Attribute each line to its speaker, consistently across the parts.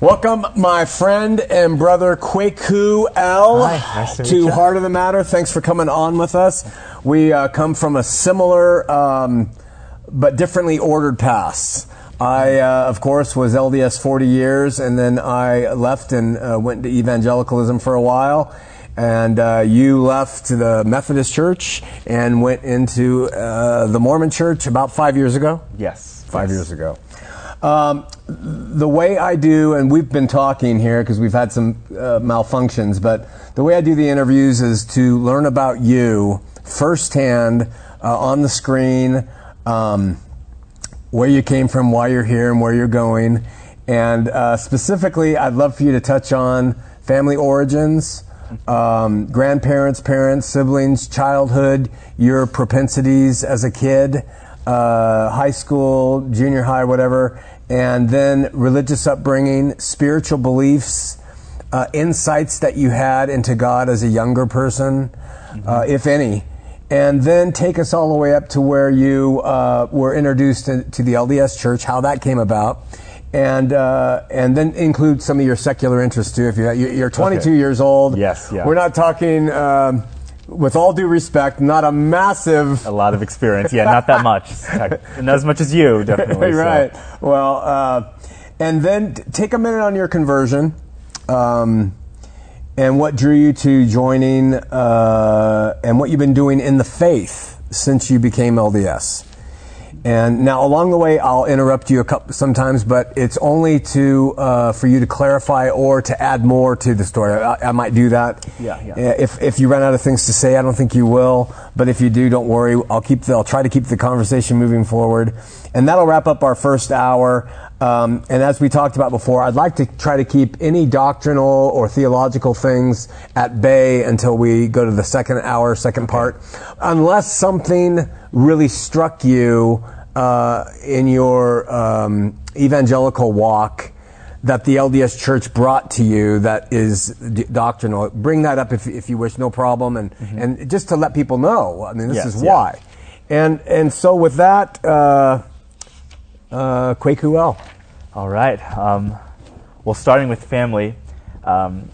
Speaker 1: Welcome, my friend and brother Kwaku El
Speaker 2: Hi, nice to
Speaker 1: to. Heart of the Matter. Thanks for coming on with us. We uh, come from a similar um, but differently ordered past. I, uh, of course, was LDS 40 years, and then I left and uh, went to evangelicalism for a while. And uh, you left the Methodist Church and went into uh, the Mormon Church about five years ago
Speaker 2: Yes.
Speaker 1: five years ago. Um, the way I do, and we've been talking here because we've had some uh, malfunctions, but the way I do the interviews is to learn about you firsthand uh, on the screen, um, where you came from, why you're here, and where you're going. And uh, specifically, I'd love for you to touch on family origins, um, grandparents, parents, siblings, childhood, your propensities as a kid, uh, high school, junior high, whatever, and then religious upbringing, spiritual beliefs, uh, insights that you had into God as a younger person, uh, if any. And then take us all the way up to where you uh, were introduced to, to the LDS Church, how that came about, and uh, and then include some of your secular interests too. If you you- you're 22
Speaker 2: Okay.
Speaker 1: years old,
Speaker 2: Yes, yeah.
Speaker 1: we're not talking. Um, with all due respect, not a massive
Speaker 2: A lot of experience. Yeah, not that much. Not as much as you, definitely. so.
Speaker 1: right. Well, uh, and then take a minute on your conversion, um, and what drew you to joining, uh, and what you've been doing in the faith since you became LDS. And now, along the way, I'll interrupt you a couple sometimes, but it's only to uh, for you to clarify or to add more to the story. I, I might do that.
Speaker 2: Yeah, yeah.
Speaker 1: Uh, If if you run out of things to say, I don't think you will. But if you do, don't worry. I'll keep. The, I'll try to keep the conversation moving forward, and that'll wrap up our first hour. Um, and as we talked about before, I'd like to try to keep any doctrinal or theological things at bay until we go to the second hour, second part, unless something really struck you uh, in your um, evangelical walk that the LDS Church brought to you that is d- doctrinal. Bring that up if, if you wish, no problem, and and just to let people know. I mean, this
Speaker 2: Yes,
Speaker 1: is
Speaker 2: yeah.
Speaker 1: why. And and so with that, uh, uh, Kwaku
Speaker 2: All right. Um, well, starting with family, um,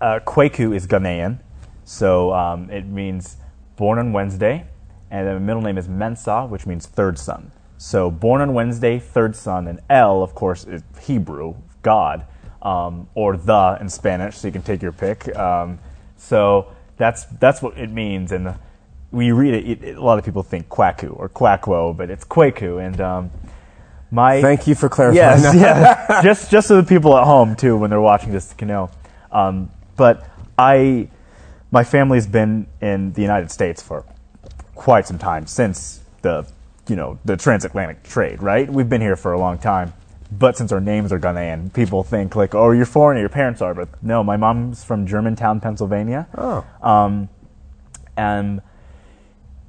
Speaker 2: uh, Kwaku is Ghanaian, so um, it means born on Wednesday, and then the middle name is Mensa, which means third son. So born on Wednesday, third son, and El, of course, is Hebrew, God, um, or the in Spanish, so you can take your pick. Um, so that's that's what it means, and we read it, it, it- A lot of people think Kwaku or Quackwo, but it's Kwaku, and um, my
Speaker 1: Thank you for clarifying.
Speaker 2: Yes, yeah. just just so the people at home too, when they're watching this, can know. Um, but I, my family's been in the United States for quite some time since the, you know, the transatlantic trade. Right? We've been here for a long time. But since our names are Ghanaian, people think like, oh, you're foreign, your parents are. But no, my mom's from Germantown, Pennsylvania.
Speaker 1: Oh.
Speaker 2: Um, and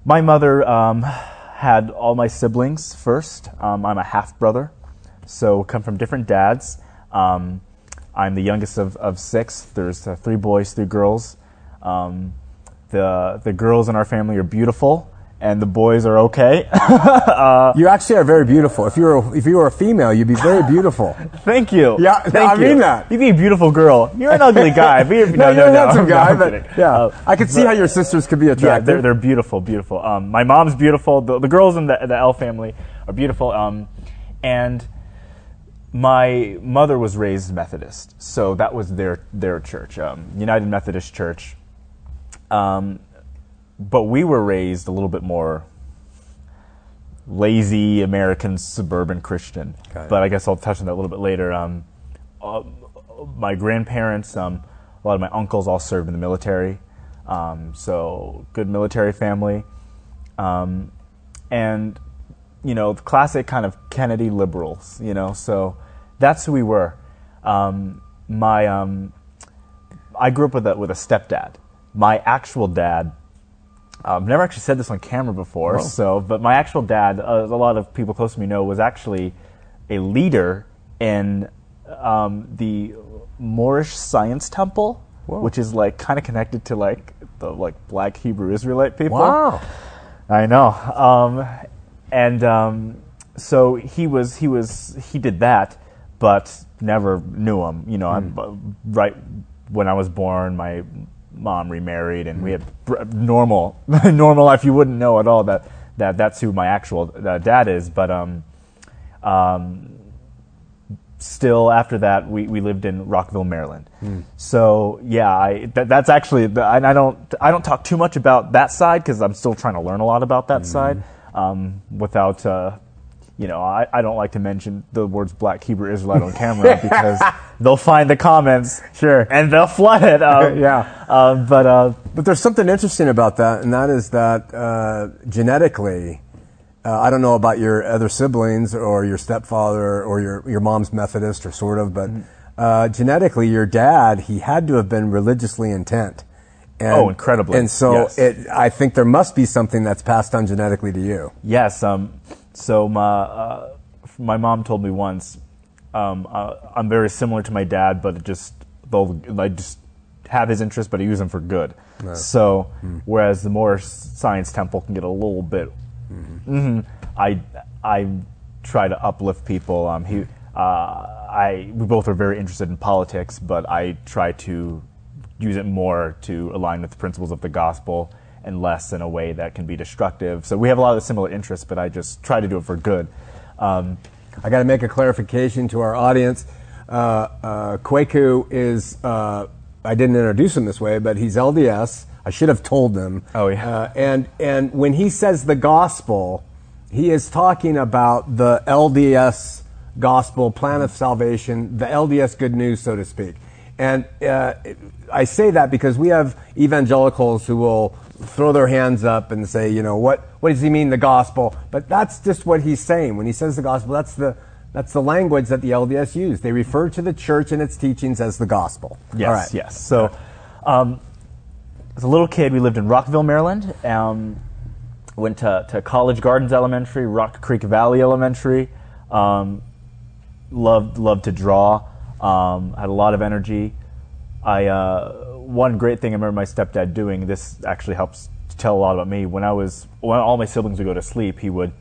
Speaker 2: my mother um, had all my siblings first. Um, I'm a half brother, so come from different dads. Um, I'm the youngest of, of six. There's uh, three boys, three girls. Um, the the girls in our family are beautiful, and the boys are okay.
Speaker 1: You actually are very beautiful. If you were if you were a female, you'd be very beautiful.
Speaker 2: Thank you.
Speaker 1: Yeah,
Speaker 2: Thank
Speaker 1: I mean
Speaker 2: you.
Speaker 1: that.
Speaker 2: You'd be a beautiful girl. You're an ugly guy. Be a, no,
Speaker 1: no, you're
Speaker 2: no,
Speaker 1: a handsome
Speaker 2: no,
Speaker 1: guy, but yeah,
Speaker 2: Uh,
Speaker 1: I could see
Speaker 2: but-
Speaker 1: how your sisters could be
Speaker 2: Yeah,
Speaker 1: attractive.
Speaker 2: they're, they're beautiful, beautiful. Um, my mom's beautiful. The, the girls in the, the El family are beautiful. Um, and my mother was raised Methodist, so that was their their church, um, United Methodist Church. Um, but we were raised a little bit more lazy American suburban Christian. But I guess I'll touch on that a little bit later. Um, uh, my grandparents, um, a lot of my uncles all served in the military, um, so good military family, um, and you know the classic kind of Kennedy liberals. You know, so that's who we were. Um, my um, I grew up with a with a stepdad. My actual dad I've never actually said this on camera before,
Speaker 1: Whoa.
Speaker 2: so but my actual dad, uh, a lot of people close to me know, was actually a leader in um, the Moorish Science Temple,
Speaker 1: Whoa.
Speaker 2: which is like kind of connected to like the like Black Hebrew Israelite people.
Speaker 1: Wow.
Speaker 2: I know. Um, and um, so he was he was he did that, but never knew him. You know, I'm, uh, right when I was born, my mom remarried, and we had br- normal normal life. You wouldn't know at all that that that's who my actual uh, dad is, but um, um, still after that we, we lived in Rockville, Maryland. So yeah, I that, that's actually the- and I don't I don't talk too much about that side because I'm still trying to learn a lot about that side um, without. Uh, you know, I, I don't like to mention the words black Hebrew Israelite on camera because they'll find the comments
Speaker 1: Sure.
Speaker 2: and they'll flood it. Um,
Speaker 1: Yeah.
Speaker 2: Uh, but uh,
Speaker 1: But there's something interesting about that, and that is that uh, genetically, uh, I don't know about your other siblings or your stepfather or your your mom's Methodist or sort of, but uh, genetically, your dad he had to have been religiously intent. And,
Speaker 2: Oh, incredibly,
Speaker 1: And so
Speaker 2: yes.
Speaker 1: it, I think there must be something that's passed on genetically to you.
Speaker 2: Yes. Um, so my uh, my mom told me once um, uh, I'm very similar to my dad, but just I just have his interests, but I use them for good. So whereas the Moorish Science Temple can get a little bit, Mhm. I I try to uplift people. Um, he uh, I we both are very interested in politics, but I try to use it more to align with the principles of the gospel and less in a way that can be destructive. So we have a lot of similar interests, but I just try to do it for good. Um,
Speaker 1: I got to make a clarification to our audience. Uh, uh, Kwaku is, uh, I didn't introduce him this way, but he's LDS. I should have told them.
Speaker 2: Oh, yeah.
Speaker 1: Uh, and, and when he says the gospel, he is talking about the LDS gospel, plan of salvation, the LDS good news, so to speak. And uh, I say that because we have evangelicals who will throw their hands up and say, you know, what, what does he mean, the gospel? But that's just what he's saying. When he says the gospel, that's the, that's the language that the LDS use. They refer to the church and its teachings as the gospel.
Speaker 2: Yes,
Speaker 1: All right.
Speaker 2: yes. So, um, as a little kid, we lived in Rockville, Maryland. Um, went to, to College Gardens Elementary, Rock Creek Valley Elementary. Um, loved loved to draw. Um, had a lot of energy. I uh, one great thing I remember my stepdad doing. This actually helps to tell a lot about me. When I was when all my siblings would go to sleep, he would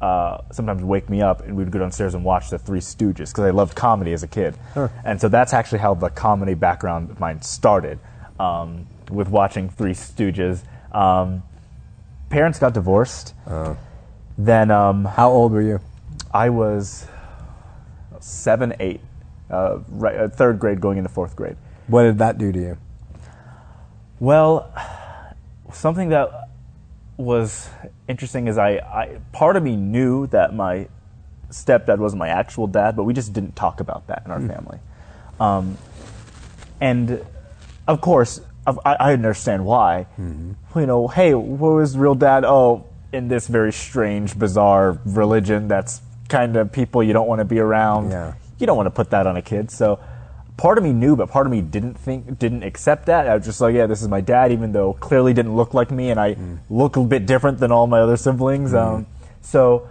Speaker 2: uh, sometimes wake me up and we would go downstairs and watch the Three Stooges because I loved comedy as a kid. And so that's actually how the comedy background of mine started um, with watching Three Stooges. Um, parents got divorced. Then um,
Speaker 1: How old were you?
Speaker 2: I was seven, eight, uh, right, uh, third grade going into fourth grade.
Speaker 1: What did that do to you?
Speaker 2: Well, something that was interesting is I, I part of me knew that my stepdad was my actual dad, but we just didn't talk about that in our family. Um, and of course, I, I understand why. You know, hey, what was real dad? Oh, in this very strange, bizarre religion that's kind of people you don't want to be around.
Speaker 1: Yeah.
Speaker 2: You don't want to put that on a kid. So part of me knew, but part of me didn't think, didn't accept that. I was just like, yeah, this is my dad, even though clearly didn't look like me, and I look a bit different than all my other siblings. Um, so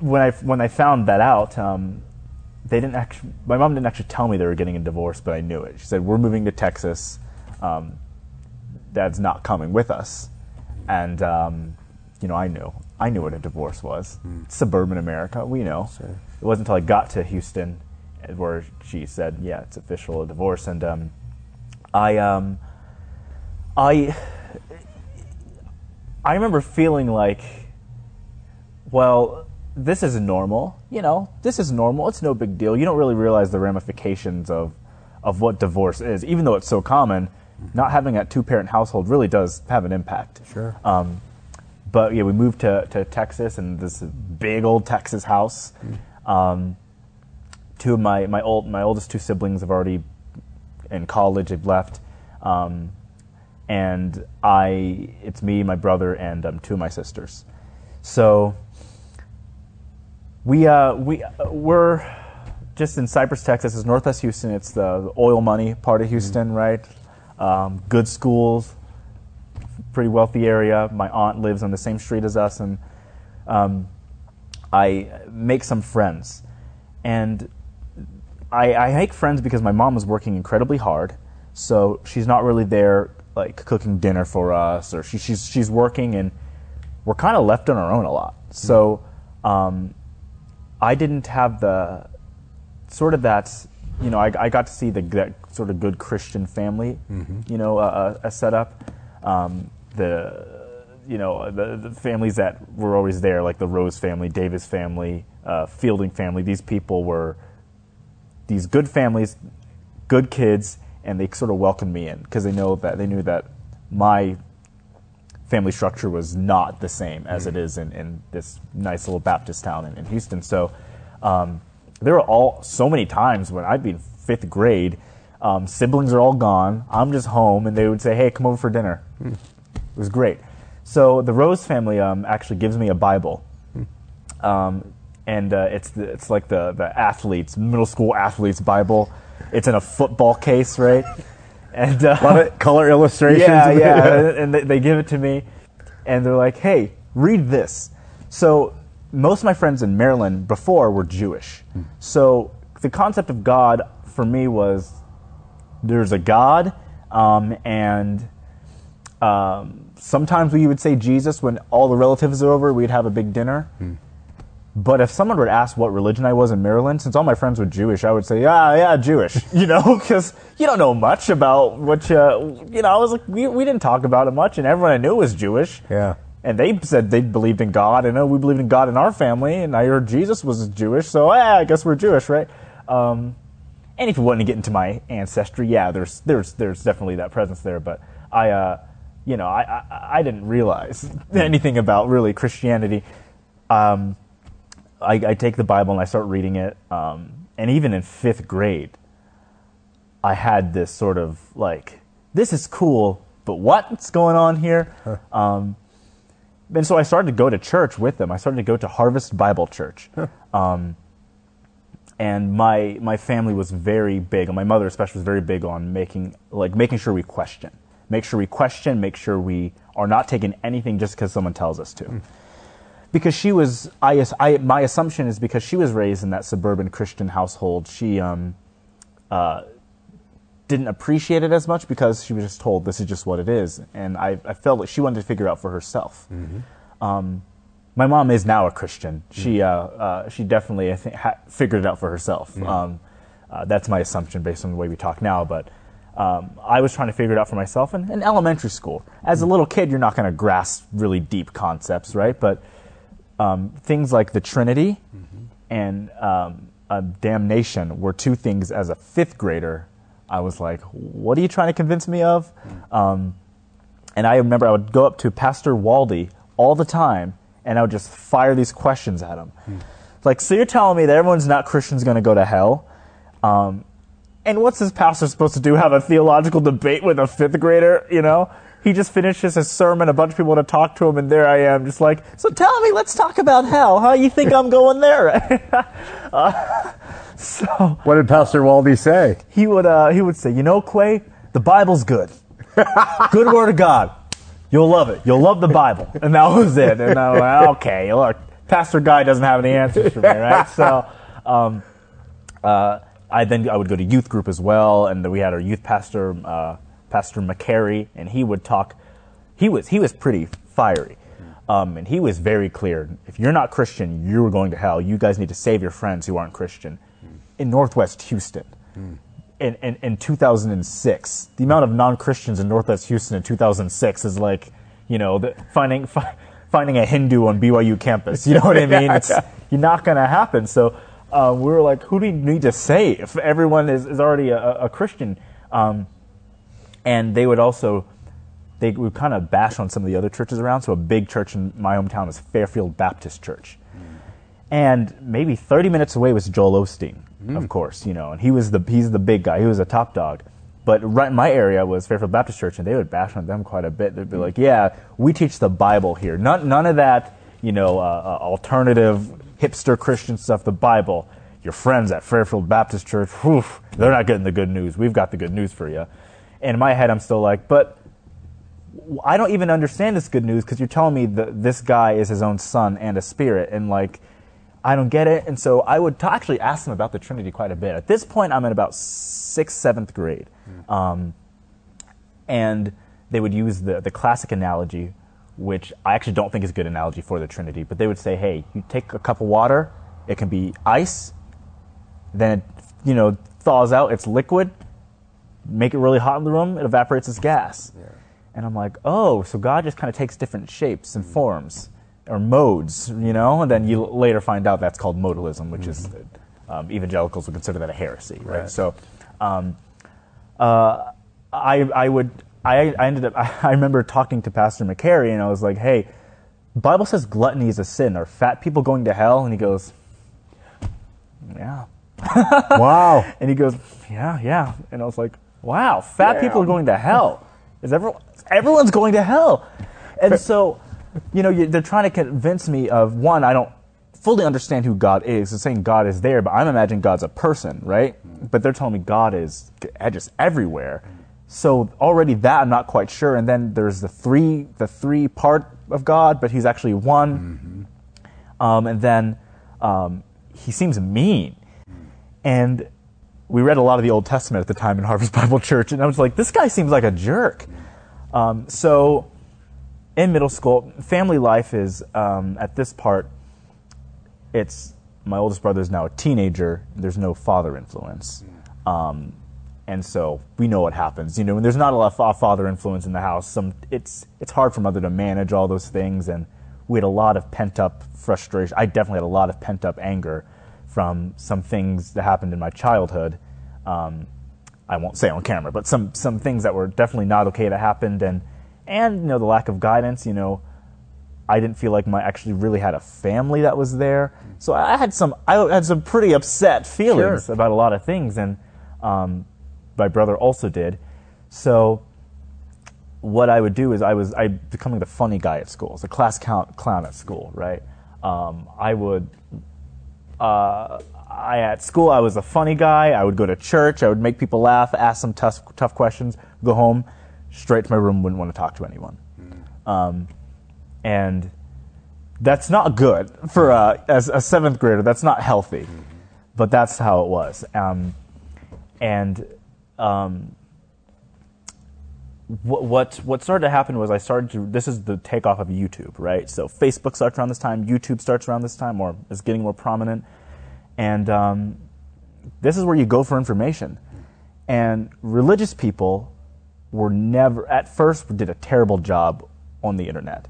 Speaker 2: when I when I found that out, um, they didn't actually. My mom didn't actually tell me they were getting a divorce, but I knew it. She said, "We're moving to Texas. Um, Dad's not coming with us," and um, you know, I knew. I knew what a divorce was. Suburban America, we know. It wasn't until I got to Houston uh, where she said, "Yeah, it's official, a divorce." And um, I, um, I, I remember feeling like, well, this is normal. You know, this is normal. It's no big deal. You don't really realize the ramifications of of what divorce is, even though it's so common. Not having a two parent household really does have an impact.
Speaker 1: Sure.
Speaker 2: Um, but yeah, we moved to, to Texas and this big old Texas house. Um, two of my my old my oldest two siblings have already in college. They've left, um, and I it's me, my brother, and um, two of my sisters. So we uh, we uh, we're just in Cypress, Texas. It's northwest Houston. It's the, the oil money part of Houston, right? Um, good schools, pretty wealthy area. My aunt lives on the same street as us, and um, I make some friends. And I, I make friends because my mom was working incredibly hard, so she's not really there like cooking dinner for us, or she, she's she's working, and we're kind of left on our own a lot. So um, I didn't have the sort of that, you know, I, I got to see the that sort of good Christian family, you know, uh, uh, set up. Um, the you know the, the families that were always there, like the Rose family, Davis family, uh, Fielding family. These people were these good families, good kids, and they sort of welcomed me in because they know that they knew that my family structure was not the same as it is in, in this nice little Baptist town in, in Houston. So um, there were all so many times when I'd be in fifth grade, um, siblings are all gone, I'm just home, and they would say, "Hey, come over for dinner." It was great. So the Rose family um, actually gives me a Bible. Um, and uh, it's the, it's like the the athletes middle school athletes Bible. It's in a football case, right? And uh,
Speaker 1: A lot of color illustrations.
Speaker 2: yeah, yeah, and- they, they give it to me, and they're like, "Hey, read this." So most of my friends in Maryland before were Jewish, so the concept of God for me was there's a God, um, and um, sometimes we would say Jesus when all the relatives are over. We'd have a big dinner. But if someone would ask what religion I was in Maryland, since all my friends were Jewish, I would say, yeah, yeah, Jewish, you know, because you don't know much about what you, you know, I was like, we, we didn't talk about it much, and everyone I knew was Jewish.
Speaker 1: Yeah.
Speaker 2: And they said they believed in God, and oh, we believed in God in our family, and I heard Jesus was Jewish, so yeah, I guess we're Jewish, right? Um, and if you want to get into my ancestry, yeah, there's there's there's definitely that presence there. But I, uh, you know, I, I I didn't realize anything about really Christianity. Um, I, I take the Bible and I start reading it, um, and even in fifth grade, I had this sort of like, this is cool, but what's going on here? Um, and so I started to go to church with them. I started to go to Harvest Bible Church. Um, and my my family was very big, and my mother especially was very big on making like making sure we question, make sure we question, make sure we are not taking anything just because someone tells us to. Because she was, I, I, my assumption is because she was raised in that suburban Christian household, she um, uh, didn't appreciate it as much because she was just told this is just what it is, and I, I felt like she wanted to figure out for herself. Um, my mom is now a Christian. She uh, uh, she definitely I think ha- figured it out for herself. Um, uh, that's my assumption based on the way we talk now. But um, I was trying to figure it out for myself in, in elementary school. As a little kid, you're not going to grasp really deep concepts, right? But um, things like the Trinity and um, damnation were two things as a fifth grader. I was like, "What are you trying to convince me of?" Um, and I remember I would go up to Pastor Waldy all the time and I would just fire these questions at him. Like, so you're telling me that everyone's not Christians going to go to hell? Um, and what's this pastor supposed to do? Have a theological debate with a fifth grader? You know? He just finishes his sermon, a bunch of people want to talk to him, and there I am, just like, so tell me, let's talk about hell. How you think I'm going there? uh, so
Speaker 1: What did Pastor Waldy say?
Speaker 2: he would uh, he would say, you know, Quay, the Bible's good. good word of God. You'll love it. You'll love the Bible. And that was it. And I was like, okay, look, Pastor Guy doesn't have any answers for me, right? So um, uh, I then I would go to youth group as well, and we had our youth pastor, uh, Pastor McCary, and he would talk. He was he was pretty fiery, um, and he was very clear. If you're not Christian, you're going to hell. You guys need to save your friends who aren't Christian. In Northwest Houston, in, in, in 2006, the amount of non-Christians in Northwest Houston in 2006 is like, you know, the, finding fi, finding a Hindu on BYU campus. You know what I mean? It's you're not going to happen. So uh, we were like, who do we need to save? Everyone is, is already a, a Christian, um, and they would also they would kind of bash on some of the other churches around. So a big church in my hometown was Fairfield Baptist Church. And maybe 30 minutes away was Joel Osteen, of course, you know, and he was the he's the big guy. He was a top dog. But right in my area was Fairfield Baptist Church, and they would bash on them quite a bit. They'd be like, "Yeah, we teach the Bible here. None, none of that, you know, uh, uh, alternative hipster Christian stuff. The Bible. Your friends at Fairfield Baptist Church, whew, they're not getting the good news. We've got the good news for you." And in my head, I'm still like, "But I don't even understand this good news because you're telling me that this guy is his own son and a spirit, and like, I don't get it. And so I would t- actually ask them about the Trinity quite a bit. At this point, I'm in about sixth, seventh grade, um, and they would use the the classic analogy, which I actually don't think is a good analogy for the Trinity. But they would say, "Hey, you take a cup of water, it can be ice, then it you know, thaws out, it's liquid. Make it really hot in the room, it evaporates as gas. And I'm like, oh, so God just kind of takes different shapes and forms or modes, you know? And then you later find out that's called modalism, which is um, evangelicals would consider that a heresy, right?
Speaker 1: Right.
Speaker 2: So um, uh, I, I would, I, I ended up, I remember talking to Pastor McCary and I was like, hey, Bible says gluttony is a sin. Are fat people going to hell? And he goes, yeah.
Speaker 1: Wow.
Speaker 2: And he goes, yeah, yeah. And I was like, wow, fat people are going to hell. Is everyone, everyone's going to hell. And so, you know, you, they're trying to convince me of one, I don't fully understand who God is. They're saying God is there, but I'm imagining God's a person, right? But they're telling me God is just everywhere. So already that I'm not quite sure. And then there's the three, the three part of God, but he's actually one. Um, and then um, he seems mean. And we read a lot of the Old Testament at the time in Harvest Bible Church, and I was like, this guy seems like a jerk. Um, so in middle school, family life is um, at this part. It's my oldest brother is now a teenager. There's no father influence, um, and so we know what happens. You know, when there's not a lot of father influence in the house, some it's it's hard for mother to manage all those things, and we had a lot of pent up frustration. I definitely had a lot of pent up anger from some things that happened in my childhood. Um, I won't say on camera, but some some things that were definitely not okay that happened, and and you know the lack of guidance. You know, I didn't feel like my actually really had a family that was there, so I had some I had some pretty upset feelings
Speaker 1: Sure.
Speaker 2: about a lot of things, and um, my brother also did. So what I would do is I was I becoming the funny guy at school, the class count, clown at school, right? Um, I would uh, I at school I was a funny guy. I would go to church. I would make people laugh, ask some tough tough questions, go home, straight to my room, wouldn't want to talk to anyone. Um, and that's not good for a, as a seventh grader. That's not healthy, but that's how it was. Um, and um, what, what started to happen was I started to. This is the takeoff of YouTube, right? So Facebook starts around this time. YouTube starts around this time, or is getting more prominent. And um, this is where you go for information. And religious people were never, at first, did a terrible job on the internet.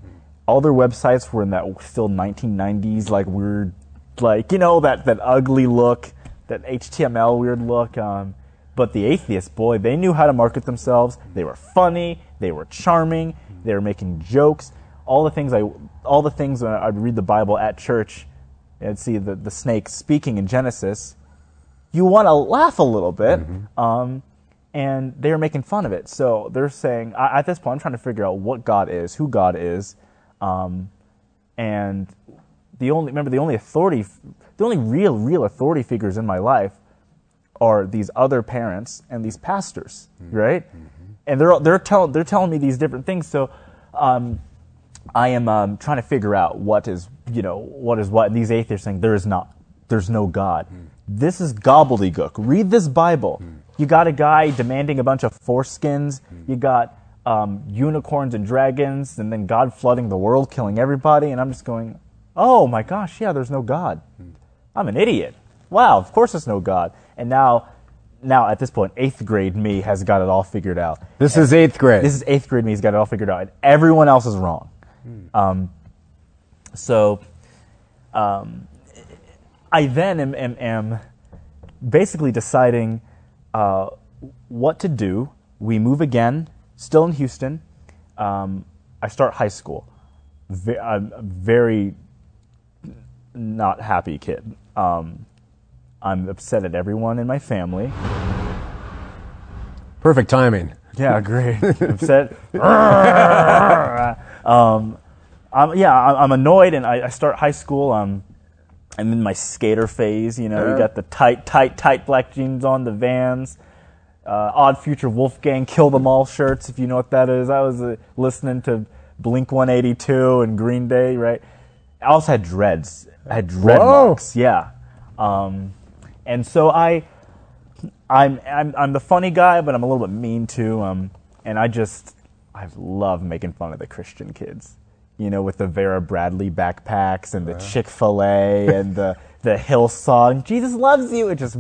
Speaker 2: All their websites were in that still 1990s, like weird, like, you know, that, that ugly look, that HTML weird look. Um, but the atheists, boy, they knew how to market themselves. They were funny, they were charming, they were making jokes. All the things I, all the things when I'd read the Bible at church, I'd see the, the snake speaking in Genesis. You want to laugh a little bit, um, and they were making fun of it. So they're saying, I, at this point, I'm trying to figure out what God is, who God is, um, and the only remember the only authority, the only real real authority figures in my life are these other parents and these pastors, right? And they're they're telling they're telling me these different things. So um, I am um, trying to figure out what is you know what is what. And these atheists saying there is not, there's no God. This is gobbledygook. Read this Bible. You got a guy demanding a bunch of foreskins. You got um, unicorns and dragons, and then God flooding the world, killing everybody. And I'm just going, oh my gosh, yeah, there's no God. I'm an idiot. Wow, of course there's no God. And now, now at this point, eighth grade me has got it all figured out.
Speaker 1: This is eighth grade.
Speaker 2: This is eighth grade me has got it all figured out, and everyone else is wrong. Um, so, um, I then am, am, am basically deciding uh, what to do. We move again, still in Houston. Um, I start high school. Ve- I'm a very not happy kid. Um, I'm upset at everyone in my family.
Speaker 1: Perfect timing.
Speaker 2: Yeah, great. upset. um, I'm, yeah, I'm I'm annoyed, and I, I start high school. Um, I'm in my skater phase. You know, you got the tight, tight, tight black jeans on, the Vans, uh, Odd Future Wolfgang, Kill Them All shirts. If you know what that is, I was uh, listening to Blink 182 and Green Day. Right. I also had dreads. I had dreadlocks. Yeah. Um, and so I. I'm, I'm I'm the funny guy, but I'm a little bit mean too. Um, and I just I love making fun of the Christian kids. You know, with the Vera Bradley backpacks and the Chick Fil A and the the Hillsong. Jesus loves you. It just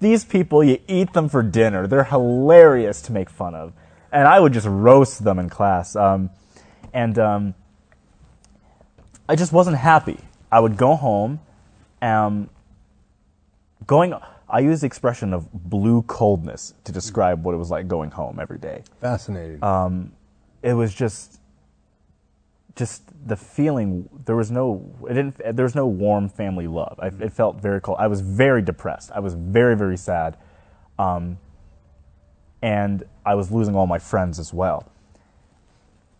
Speaker 2: these people, you eat them for dinner. They're hilarious to make fun of. And I would just roast them in class. Um, and um, I just wasn't happy. I would go home, um, going. I use the expression of blue coldness to describe what it was like going home every day.
Speaker 1: Fascinating.
Speaker 2: It was just, just the feeling. There was no. It didn't. There was no warm family love. I, it felt very cold. I was very depressed. I was very very sad, um, and I was losing all my friends as well.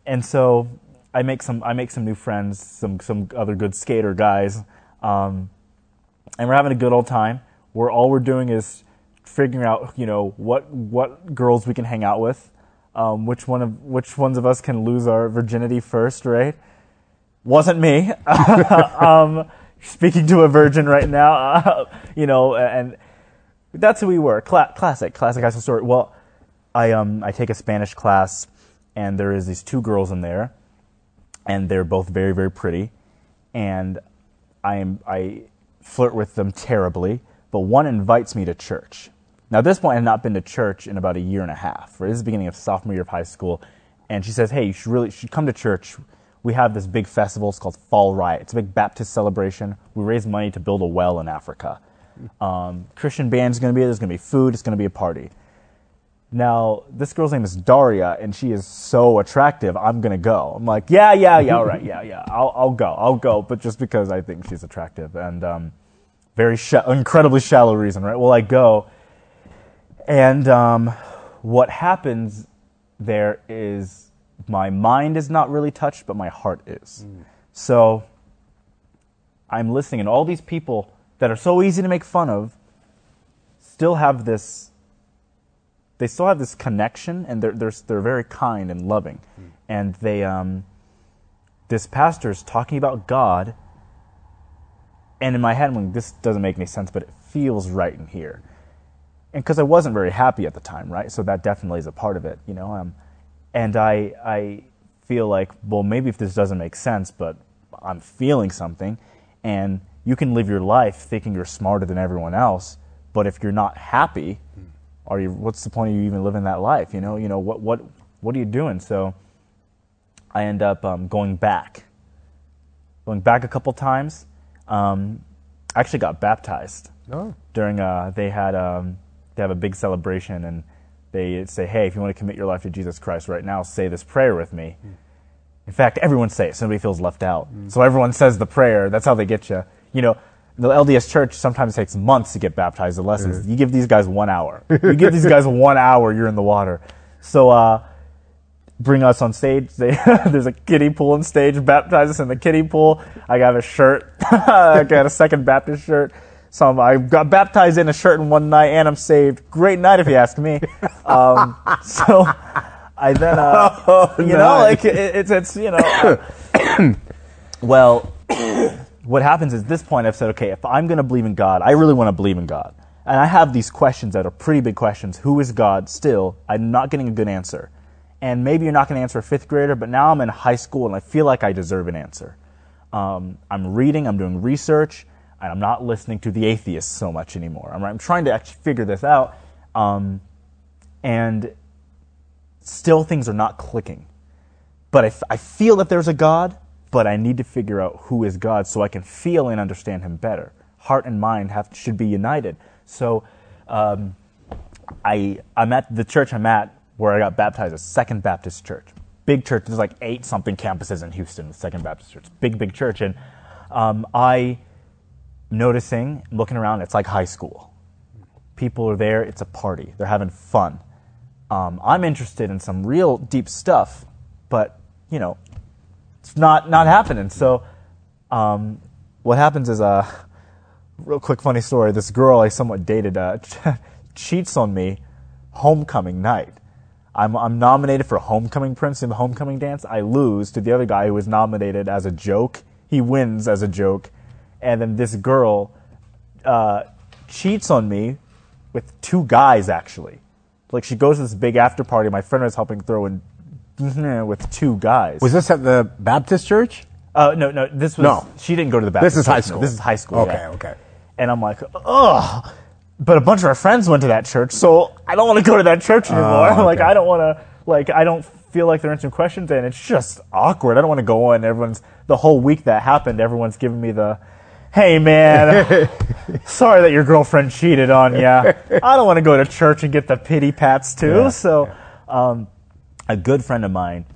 Speaker 2: And so I make some. I make some new friends. Some some other good skater guys. Um, and we're having a good old time. Where all we're doing is figuring out, you know, what what girls we can hang out with, um, which one of which ones of us can lose our virginity first, right? Wasn't me. um, speaking to a virgin right now, uh, you know, and that's who we were. Cla- classic, classic high school story. Well, I um I take a Spanish class, and there is these two girls in there, and they're both very very pretty, and I am I flirt with them terribly, but one invites me to church. Now, at this point, I had not been to church in about a year and a half. Right? This is the beginning of sophomore year of high school, and she says, "Hey, you should really you should come to church. We have this big festival. It's called Fall Riot. It's a big Baptist celebration. We raise money to build a well in Africa. Um, Christian band's going to be there. There's going to be food. It's going to be a party." Now, this girl's name is Daria, and she is so attractive. I'm gonna go. I'm like, yeah, yeah, yeah, all right, yeah, yeah. I'll, I'll go, I'll go. But just because I think she's attractive, and um, very sh- incredibly shallow reason, right? Well, I go, and um, what happens there is my mind is not really touched, but my heart is. So I'm listening, and all these people that are so easy to make fun of still have this they still have this connection and they're, they're, they're very kind and loving. And they, um, this pastor's talking about God. And in my head, I'm like, this doesn't make any sense, but it feels right in here. And because I wasn't very happy at the time, right? So that definitely is a part of it, you know? Um, and I, I feel like, well, maybe if this doesn't make sense, but I'm feeling something. And you can live your life thinking you're smarter than everyone else, but if you're not happy, are you what's the point of you even living that life you know you know what what what are you doing so i end up um, going back going back a couple times um, i actually got baptized
Speaker 1: oh.
Speaker 2: during uh, they had um, they have a big celebration and they say hey if you want to commit your life to jesus christ right now say this prayer with me in fact everyone say it so nobody feels left out so everyone says the prayer that's how they get you you know the LDS church sometimes takes months to get baptized. The lessons you give these guys one hour. You give these guys one hour, you're in the water. So uh, bring us on stage. They, there's a kiddie pool on stage. Baptize us in the kiddie pool. I got a shirt. I got a second Baptist shirt. So I'm- I got baptized in a shirt in one night, and I'm saved. Great night, if you ask me. Um, so I then, uh, you know, like it, it's it's you know, uh, well what happens is this point I've said, okay, if I'm going to believe in God, I really want to believe in God. And I have these questions that are pretty big questions. Who is God still? I'm not getting a good answer. And maybe you're not going to answer a fifth grader, but now I'm in high school and I feel like I deserve an answer. Um, I'm reading, I'm doing research, and I'm not listening to the atheists so much anymore. I'm, I'm trying to actually figure this out. Um, and still things are not clicking. But I, f- I feel that there's a God, but I need to figure out who is God so I can feel and understand Him better. Heart and mind have should be united. So um, I I'm at the church I'm at where I got baptized, a Second Baptist Church, big church. There's like eight something campuses in Houston, Second Baptist Church, big big church, and um, I noticing looking around, it's like high school. People are there. It's a party. They're having fun. Um, I'm interested in some real deep stuff, but you know, it's not not happening. So, um, what happens is a uh, real quick funny story. This girl I somewhat dated uh, cheats on me homecoming night. I'm, I'm nominated for homecoming prince in the homecoming dance. I lose to the other guy who was nominated as a joke. He wins as a joke, and then this girl uh, cheats on me with two guys actually. Like she goes to this big after party. My friend was helping throw in with two guys.
Speaker 1: Was this at the Baptist church?
Speaker 2: Uh, no, no. This was.
Speaker 1: No.
Speaker 2: She didn't go to the Baptist.
Speaker 1: This is high
Speaker 2: church, no.
Speaker 1: school.
Speaker 2: This is high school.
Speaker 1: Okay,
Speaker 2: yeah.
Speaker 1: okay.
Speaker 2: And I'm like, ugh. But a bunch of our friends went to that church, so I don't want to go to that church anymore.
Speaker 1: Oh,
Speaker 2: like. I don't want to like I don't feel like they're answering questions, and it's just awkward. I don't want to go in. Everyone's the whole week that happened. Everyone's giving me the, hey man, sorry that your girlfriend cheated on you. I don't want to go to church and get the pity pats too.
Speaker 1: Yeah,
Speaker 2: so, um, a good friend of mine,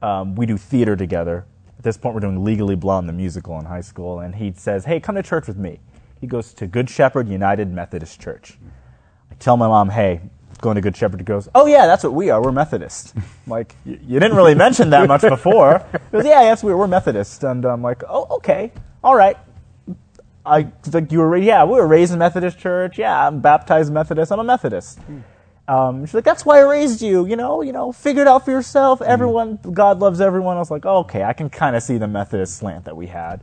Speaker 2: um, we do theater together. At this point, we're doing Legally Blonde, the musical, in high school, and he says, "Hey, come to church with me." He goes to Good Shepherd United Methodist Church. I tell my mom, "Hey, going to Good Shepherd." He goes, "Oh yeah, that's what we are. We're Methodist." I'm like, "Y- you didn't really mention that much before. He goes, "Yeah, yes, we we're Methodist," and I'm like, "Oh, okay, all right." I like you were yeah we were raised in Methodist church yeah I'm baptized Methodist I'm a Methodist. Um, she's like that's why I raised you you know you know figure it out for yourself everyone God loves everyone I was like oh, okay I can kind of see the Methodist slant that we had.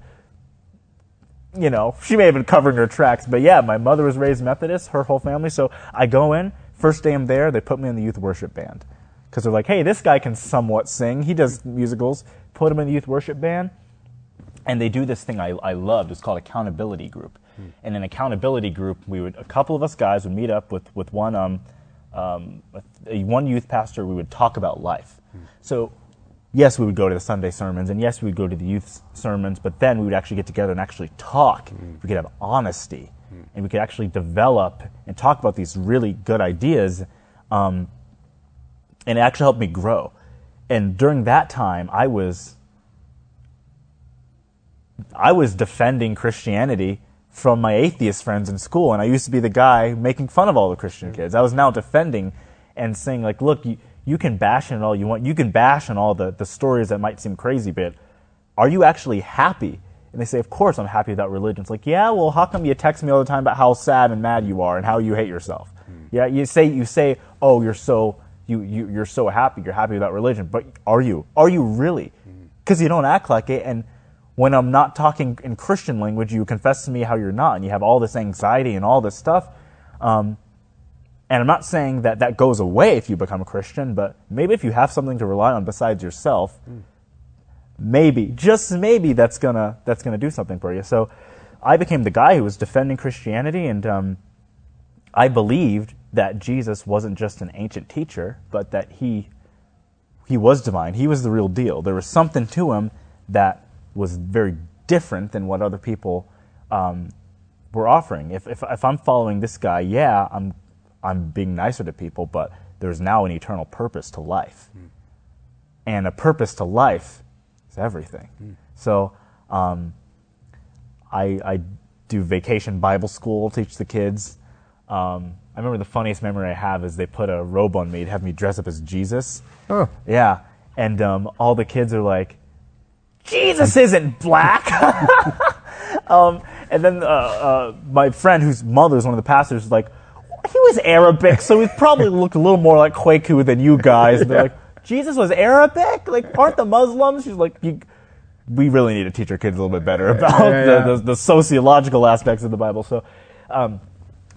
Speaker 2: You know she may have been covering her tracks but yeah my mother was raised Methodist her whole family so I go in first day I'm there they put me in the youth worship band because they're like hey this guy can somewhat sing he does musicals put him in the youth worship band and they do this thing I, I loved. It's called accountability group. And in accountability group, we would a couple of us guys would meet up with with one um, um, one youth pastor. We would talk about life. So yes, we would go to the Sunday sermons, and yes, we would go to the youth sermons. But then we would actually get together and actually talk. Mm. We could have honesty, mm. and we could actually develop and talk about these really good ideas. Um, and it actually helped me grow. And during that time, I was I was defending Christianity from my atheist friends in school, and I used to be the guy making fun of all the Christian mm. kids. I was now defending and saying, like, look, you, you can bash on it all you want. You can bash on all the, the stories that might seem crazy, but are you actually happy? And they say, of course I'm happy about religion. It's like, yeah, well, how come you text me all the time about how sad and mad you are and how you hate yourself? Yeah, you say, you say, oh, you're so, you, you, you're so happy, you're happy about religion, but are you? Are you really? Because you don't act like it, and when I'm not talking in Christian language, you confess to me how you're not, and you have all this anxiety and all this stuff. Um, and I'm not saying that that goes away if you become a Christian, but maybe if you have something to rely on besides yourself, maybe, just maybe, that's gonna that's gonna do something for you. So, I became the guy who was defending Christianity, and um, I believed that Jesus wasn't just an ancient teacher, but that he he was divine. He was the real deal. There was something to him that was very different than what other people um, were offering. If, if, if I'm following this guy, yeah, I'm, I'm being nicer to people, but there's now an eternal purpose to life. And a purpose to life is everything. So um, I, I do vacation Bible school, teach the kids. Um, I remember the funniest memory I have is they put a robe on me to have me dress up as Jesus.
Speaker 1: Oh.
Speaker 2: Yeah. And um, all the kids are like, Jesus isn't black. um, and then uh, uh, my friend, whose mother is one of the pastors, is like, he was Arabic, so he probably looked a little more like Kwaku than you guys. And they're like, Jesus was Arabic? Like, aren't the Muslims? She's like, we really need to teach our kids a little bit better about
Speaker 1: Yeah, yeah.
Speaker 2: The, the, the sociological aspects of the Bible. So um,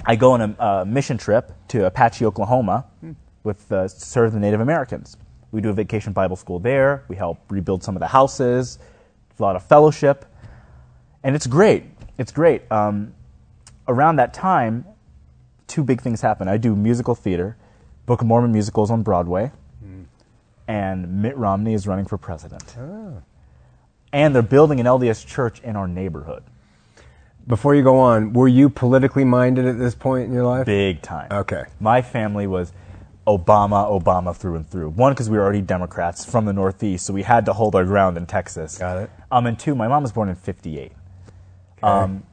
Speaker 2: I go on a uh, mission trip to Apache, Oklahoma, with uh, serve the Native Americans. We do a vacation Bible school there. We help rebuild some of the houses, a lot of fellowship, and it's great. It's great. Um, around that time, two big things happen. I do musical theater, Book of Mormon musicals on Broadway, and Mitt Romney is running for president. And they're building an LDS church in our neighborhood.
Speaker 1: Before you go on, were you politically minded at this point in your life?
Speaker 2: Big time.
Speaker 1: Okay.
Speaker 2: My family was Obama, Obama through and through. One, because we were already Democrats from the Northeast, so we had to hold our ground in Texas.
Speaker 1: Got it.
Speaker 2: Um, and two, my mom was born in '58. Um,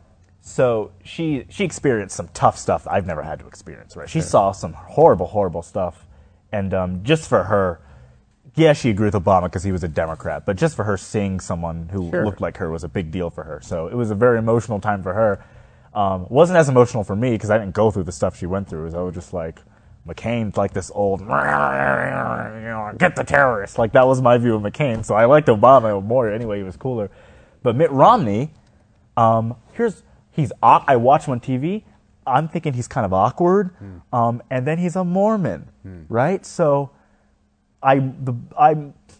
Speaker 2: so she she experienced some tough stuff I've never had to experience. Right? She saw some horrible, horrible stuff, and um, just for her, yeah, she agreed with Obama because he was a Democrat, but just for her seeing someone who
Speaker 1: Sure.
Speaker 2: looked like her was a big deal for her. So it was a very emotional time for her. Um, wasn't as emotional for me because I didn't go through the stuff she went through. I was just like, McCain's like this old, you know, get the terrorists. Like that was my view of McCain. So I liked Obama more. Anyway, he was cooler. But Mitt Romney, um, here's he's. I watch him on TV. I'm thinking he's kind of awkward, um, and then he's a Mormon, right? So I the I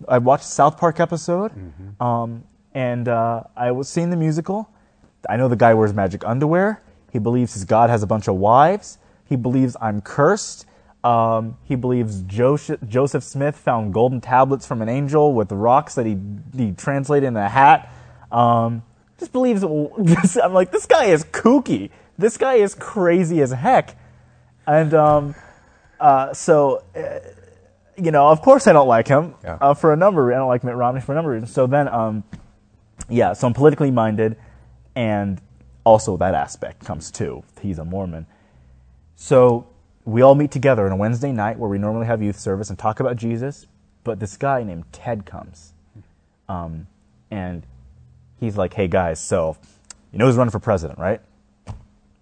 Speaker 2: I watched the South Park episode, um, and uh, I was seeing the musical. I know the guy wears magic underwear. He believes his God has a bunch of wives. He believes I'm cursed. Um, he believes Joseph, Joseph Smith found golden tablets from an angel with rocks that he, he translated in a hat. Um, just believes this. I'm like, this guy is kooky. This guy is crazy as heck. And um, uh, so, uh, you know, of course I don't like him
Speaker 1: Yeah.
Speaker 2: uh, for a number. I don't like Mitt Romney for a number of reasons. So then, um, yeah, so I'm politically minded, and also that aspect comes too. He's a Mormon. So we all meet together on a Wednesday night where we normally have youth service and talk about Jesus. But this guy named Ted comes, um, and he's like, "Hey guys, so you know who's running for president, right?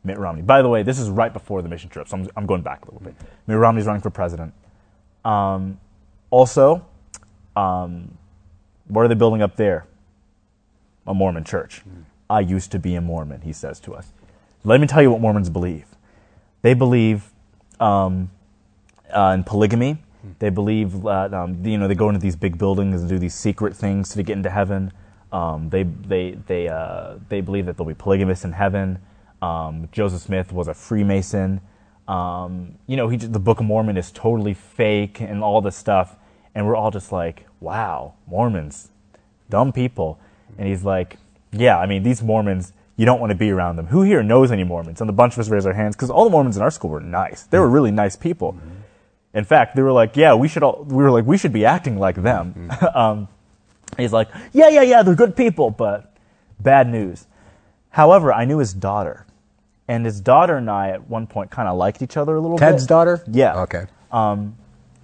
Speaker 2: Mitt Romney. By the way, this is right before the mission trip, so I'm, I'm going back a little bit. Mitt Romney's running for president. Um, also, um, what are they building up there? A Mormon church. I used to be a Mormon, he says to us. Let me tell you what Mormons believe. They believe um, uh, in polygamy. They believe that um, you know they go into these big buildings and do these secret things to get into heaven. Um, they they they uh, they believe that they'll be polygamous in heaven. Um, Joseph Smith was a Freemason. Um, you know, he, the Book of Mormon is totally fake and all this stuff, and we're all just like, wow, Mormons, dumb people. And he's like, yeah, I mean, these Mormons, you don't want to be around them. Who here knows any Mormons? And a bunch of us raised our hands because all the Mormons in our school were nice. They were really nice people. In fact, they were like, yeah, we should all, we were like, we should be acting like them. um, he's like, yeah, yeah, yeah, they're good people, but bad news. However, I knew his daughter. And his daughter and I at one point kind of liked each other a little bit.
Speaker 1: Ted's daughter?
Speaker 2: Yeah.
Speaker 1: Okay.
Speaker 2: Um,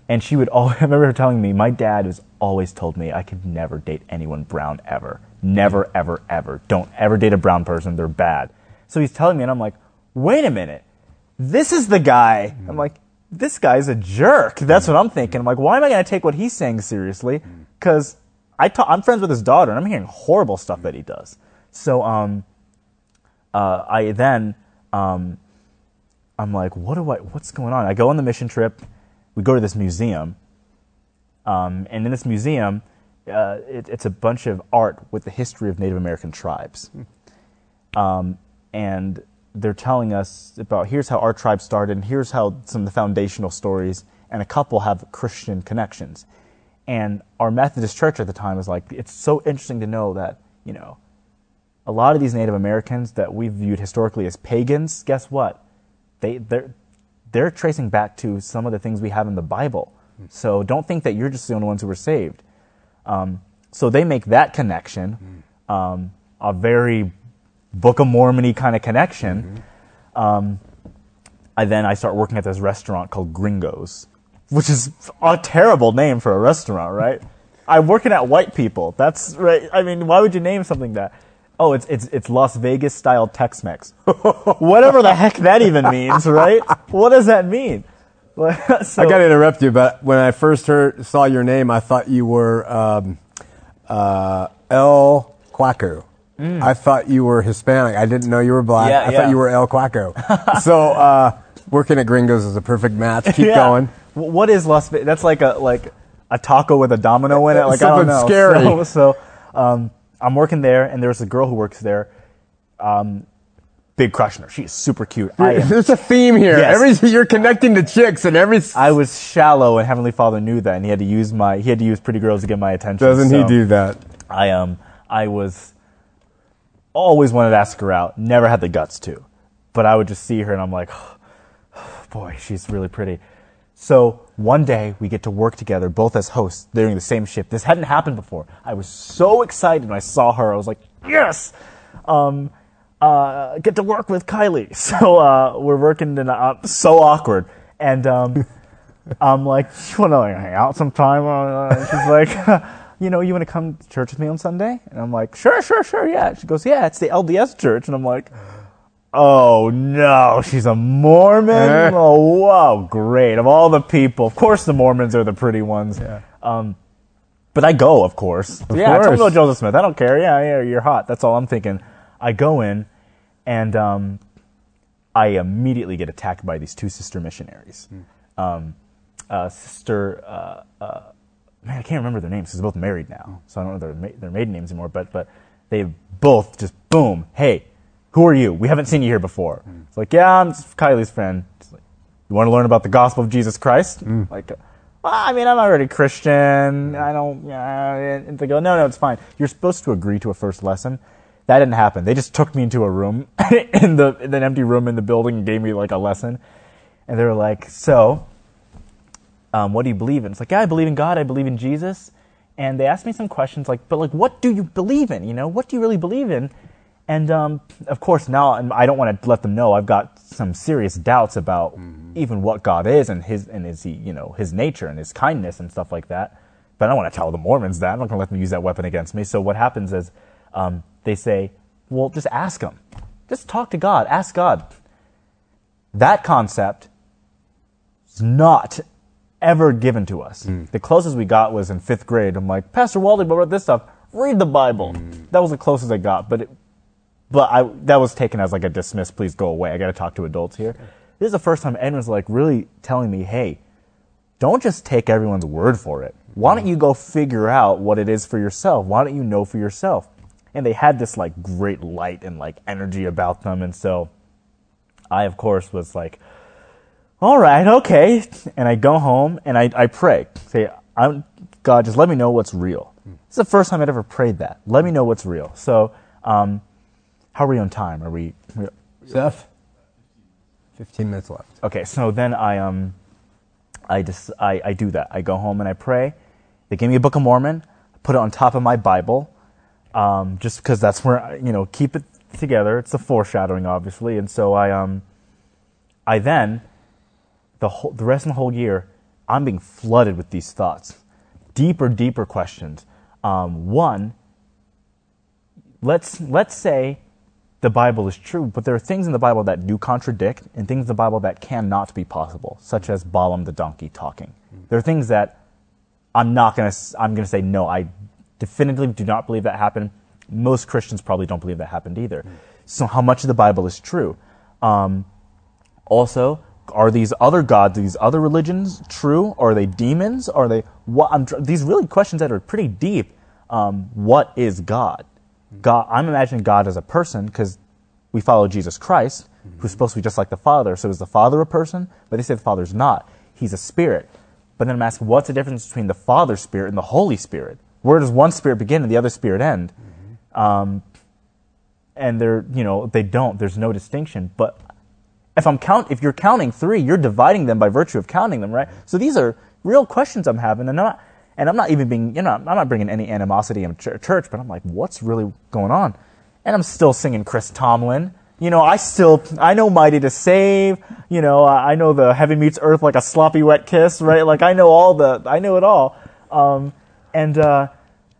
Speaker 2: and she would always, I remember her telling me, my dad has always told me I could never date anyone brown ever. Never, ever, ever. Don't ever date a brown person. They're bad. So he's telling me, and I'm like, wait a minute. This is the guy. I'm like, this guy's a jerk. That's what I'm thinking. I'm like, why am I going to take what he's saying seriously? Because I ta- I'm friends with his daughter, and I'm hearing horrible stuff that he does. So um, uh, I then um, I'm like, what do I? What's going on? I go on the mission trip. We go to this museum, um, and in this museum, uh, it, it's a bunch of art with the history of Native American tribes, um, and they're telling us about here's how our tribe started, and here's how some of the foundational stories, and a couple have Christian connections. And our Methodist church at the time was like, it's so interesting to know that you know a lot of these Native Americans that we viewed historically as pagans, guess what? They they're they're tracing back to some of the things we have in the Bible. So don't think that you're just the only ones who were saved. Um, so they make that connection, um, a very Book of Mormony kind of connection. Um, I then I start working at this restaurant called Gringos, which is a terrible name for a restaurant, right? I'm working at white people. That's right. I mean, why would you name something that? Oh, it's it's it's Las Vegas style Tex-Mex. Whatever the heck that even means, right? What does that mean? So-
Speaker 1: I got to interrupt you, but when I first heard saw your name, I thought you were um, uh, El Kwaku. I thought you were Hispanic. I didn't know you were black.
Speaker 2: Mm. Yeah,
Speaker 1: I
Speaker 2: yeah.
Speaker 1: thought you were El Kwaku. so uh, working at Gringos is a perfect match. Keep
Speaker 2: Yeah.
Speaker 1: going.
Speaker 2: What is Las Vegas? That's like a like a taco with a domino in it. Like I don't
Speaker 1: Something
Speaker 2: know.
Speaker 1: scary.
Speaker 2: So, so um, I'm working there, and there's a girl who works there. Um, big crush on her. She is super cute. I am.
Speaker 1: There's a theme here.
Speaker 2: Yes.
Speaker 1: Every you're connecting to chicks, and every
Speaker 2: I was shallow, and Heavenly Father knew that, and he had to use my he had to use pretty girls to get my attention.
Speaker 1: doesn't he do that?
Speaker 2: I um I was always wanted to ask her out, never had the guts to, but I would just see her, and I'm like, boy, she's really pretty. So one day we get to work together, both as hosts during the same shift. This hadn't happened before. I was so excited when I saw her. I was like, yes. Um, uh, get to work with Kylie. So uh, we're working, and uh, so awkward. And um, I'm like, you want to like, hang out sometime? Uh, and she's like, you know, you want to come to church with me on Sunday? And I'm like, sure, sure, sure, yeah. She goes, yeah, it's the LDS church. And I'm like, oh no, she's a Mormon? oh, wow, great. Of all the people, of course the Mormons are the pretty ones.
Speaker 1: Yeah.
Speaker 2: Um, but I go, of course. yeah, tell me
Speaker 1: course.
Speaker 2: about Joseph Smith. I don't care. Yeah, yeah, you're hot. That's all I'm thinking. I go in, and um, I immediately get attacked by these two sister missionaries. Um, uh, sister, uh, uh, man, I can't remember their names because they're both married now, so I don't know their ma- their maiden names anymore. But but they both just boom, hey, Who are you? We haven't seen you here before. Hmm. It's like, yeah, I'm Kylie's friend. Like, you want to learn about the gospel of Jesus Christ? Hmm. Like, well, I mean, I'm already Christian. I don't, yeah. And they go, no, no, it's fine. You're supposed to agree to a first lesson. That didn't happen. They just took me into a room, in the in an empty room in the building, and gave me like a lesson. And they were like, so, um, what do you believe in? It's like, yeah, I believe in God. I believe in Jesus. And they asked me some questions like, but like, what do you believe in? You know, what do you really believe in? And um, of course, now I don't want to let them know I've got some serious doubts about even what God is and his and his he you know his nature and his kindness and stuff like that. But I don't want to tell the Mormons that. I'm not going to let them use that weapon against me. So what happens is um, they say, well, just ask him. Just talk to God. Ask God. That concept is not ever given to us. The closest we got was in fifth grade. I'm like, Pastor Walden, what about this stuff? Read the Bible. That was the closest I got. But it, but I that was taken as like a dismiss. Please go away. I got to talk to adults here. This is the first time anyone's like really telling me, hey, don't just take everyone's word for it. Why don't you go figure out what it is for yourself? Why don't you know for yourself? And they had this like great light and like energy about them, and so I of course was like, all right, okay. And I go home and I, I pray. Say, I'm, God, just let me know what's real. It's the first time I'd ever prayed that. Let me know what's real. So, um, how are we on time? Are we? we-
Speaker 1: Seth? 15 minutes left.
Speaker 2: Okay, so then I um, I just I, I do that. I go home and I pray. They give me a Book of Mormon. I put it on top of my Bible, um, just because that's where I, you know keep it together. It's the foreshadowing, obviously, and so I um, I then the whole the rest of the whole year I'm being flooded with these thoughts, deeper, deeper questions. Um, one, let's let's say the Bible is true, but there are things in the Bible that do contradict and things in the Bible that cannot be possible, such as Balaam the donkey talking. There are things that I'm not going to I'm going to say no, I definitively do not believe that happened. Most Christians probably don't believe that happened either. So how much of the Bible is true? Um, also, are these other gods, these other religions true? Are they demons? Are they what? I'm, these really questions that are pretty deep. Um, what is God? God. I'm imagining God as a person because we follow Jesus Christ, who's supposed to be just like the Father. So is the Father a person? But they say the Father's not. He's a spirit. But then I'm asking, what's the difference between the Father Spirit and the Holy Spirit? Where does one spirit begin and the other spirit end? Um, and they're, you know, they don't. There's no distinction. But if I'm count, if you're counting three, you're dividing them by virtue of counting them, right? So these are real questions I'm having, and I'm not, and I'm not even being, you know, I'm not bringing any animosity in ch- church, but I'm like, what's really going on? And I'm still singing Chris Tomlin. You know, I still, I know Mighty to Save. You know, I know the Heaven Meets Earth like a sloppy wet kiss, right? Like I know all the, I know it all. Um, and uh,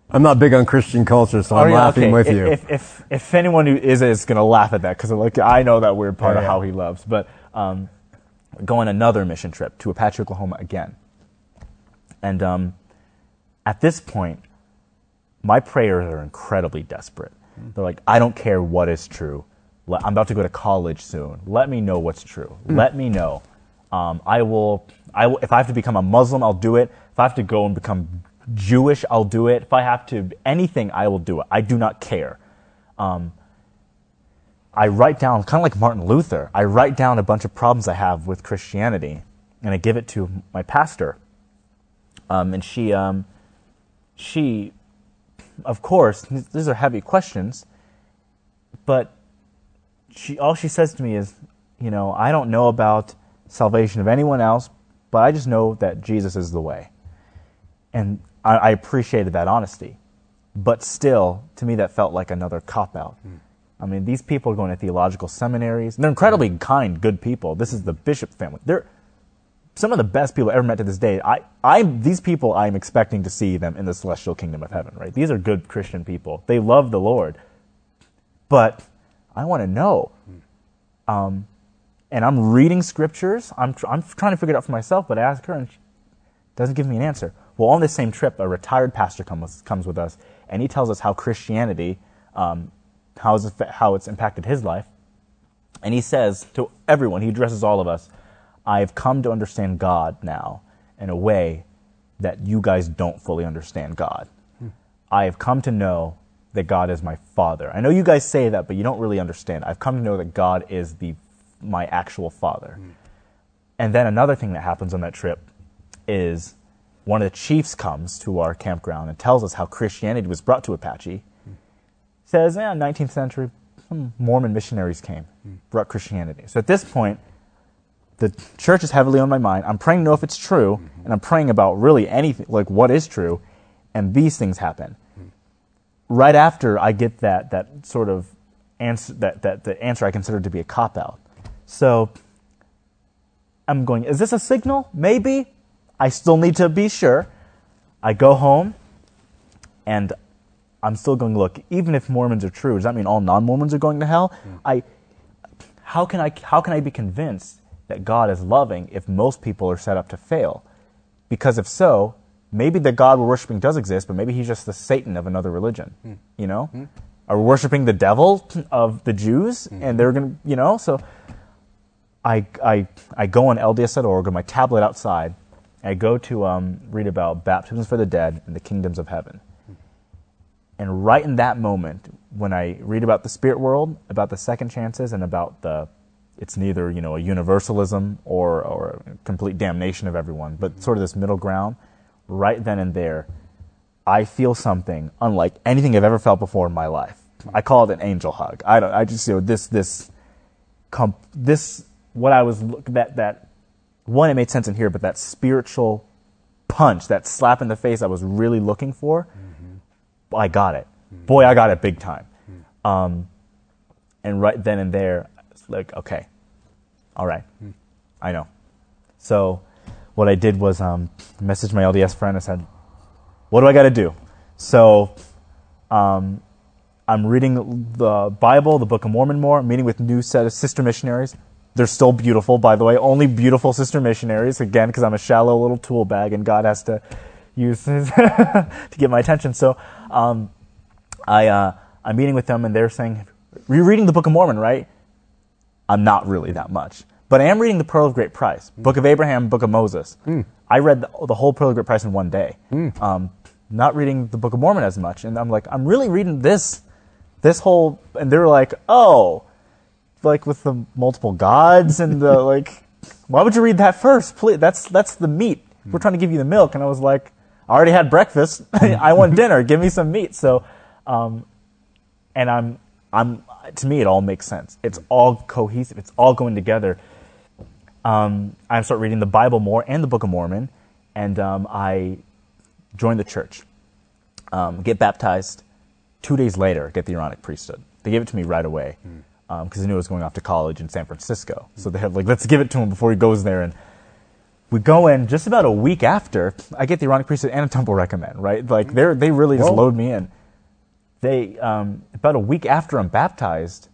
Speaker 1: I'm not big on Christian culture, so I'm
Speaker 2: Oh, yeah,
Speaker 1: laughing
Speaker 2: okay.
Speaker 1: with
Speaker 2: if,
Speaker 1: you.
Speaker 2: If, if, if anyone who is is going to laugh at that, because like I know that weird part
Speaker 1: Yeah,
Speaker 2: of
Speaker 1: yeah.
Speaker 2: how he loves, but um, go on another mission trip to Apache, Oklahoma again. And um, at this point, my prayers are incredibly desperate. They're like, I don't care what is true. I'm about to go to college soon. Let me know what's true. Let me know. Um, I will. I will. If I have to become a Muslim, I'll do it. If I have to go and become Jewish, I'll do it. If I have to anything, I will do it. I do not care. Um, I write down, kind of like Martin Luther, I write down a bunch of problems I have with Christianity, and I give it to my pastor. Um, and she, um, she, of course, these are heavy questions, but she, all she says to me is, you know, I don't know about salvation of anyone else, but I just know that Jesus is the way. And I, I appreciated that honesty. But still, to me, that felt like another cop out. Hmm. I mean, these people are going to theological seminaries. They're incredibly hmm. kind, good people. This is the bishop family. They're some of the best people I've ever met to this day. I, I, these people, I'm expecting to see them in the celestial kingdom of heaven, right? These are good Christian people. They love the Lord. But I want to know. Um, and I'm reading scriptures. I'm, tr- I'm trying to figure it out for myself, but I ask her, and she doesn't give me an answer. Well, on this same trip, a retired pastor comes, comes with us, and he tells us how Christianity, um, how, it's, how it's impacted his life. And he says to everyone, he addresses all of us, I've come to understand God now in a way that you guys don't fully understand God. I have come to know that God is my father. I know you guys say that, but you don't really understand. I've come to know that God is the my actual father. Mm. And then another thing that happens on that trip is one of the chiefs comes to our campground and tells us how Christianity was brought to Apache. Mm. Says, yeah, 19th century, some Mormon missionaries came, mm. brought Christianity. So at this point, the church is heavily on my mind. I'm praying to know if it's true, mm-hmm. and I'm praying about really anything, like what is true, and these things happen. Mm. Right after I get that, that sort of answer, that, that the answer I consider to be a cop out. So I'm going, is this a signal? Maybe. I still need to be sure. I go home and I'm still going, look, even if Mormons are true, does that mean all non Mormons are going to hell? Mm. I, how, can I, how can I be convinced that God is loving if most people are set up to fail? Because if so, maybe the God we're worshiping does exist, but maybe he's just the Satan of another religion. Mm. You know? Mm. Are we worshiping the devil of the Jews? And hmm. they're going to, you know? So I, I, I go on LDS.org on my tablet outside. I go to um, read about baptisms for the dead and the kingdoms of heaven. And right in that moment, when I read about the spirit world, about the second chances, and about the, it's neither you know a universalism or or a complete damnation of everyone, but sort of this middle ground. Right then and there, I feel something unlike anything I've ever felt before in my life. I call it an angel hug. I don't. I just you know this this, comp, this what I was look that that one it made sense in here, but that spiritual punch, that slap in the face I was really looking for, mm-hmm. I got it. Mm-hmm. Boy, I got it big time. Mm-hmm. Um, and right then and there, like okay, all right. I know. So what I did was um, message my LDS friend. I said, "What do I got to do?" So um, I'm reading the Bible, the Book of Mormon more, meeting with new set of sister missionaries, they're still beautiful, by the way. Only beautiful sister missionaries, again, because I'm a shallow little tool bag and God has to use his to get my attention. So um, I, uh, I'm meeting with them and they're saying, You're reading the Book of Mormon, right? I'm not really that much. But I am reading the Pearl of Great Price, mm. Book of Abraham, Book of Moses. Mm. I read the, the, whole Pearl of Great Price in one day. Mm. Um, not reading the Book of Mormon as much. And I'm like, I'm really reading this, this whole, and they're like, oh, like with the multiple gods and the like. Why would you read that first? Please, that's that's the meat. We're trying to give you the milk, and I was like, I already had breakfast. I want dinner. Give me some meat. So, um, and I'm I'm to me it all makes sense. It's all cohesive. It's all going together. Um, I start reading the Bible more and the Book of Mormon, and um, I join the church, um, get baptized. Two days later, get the Aaronic priesthood. They gave it to me right away. Because um, I knew I was going off to college in San Francisco. So they had like, let's give it to him before he goes there. And we go in just about a week after. I get the Aaronic priesthood and a temple recommend. Right, like they they really just Whoa. load me in. They um, about a week after I'm baptized,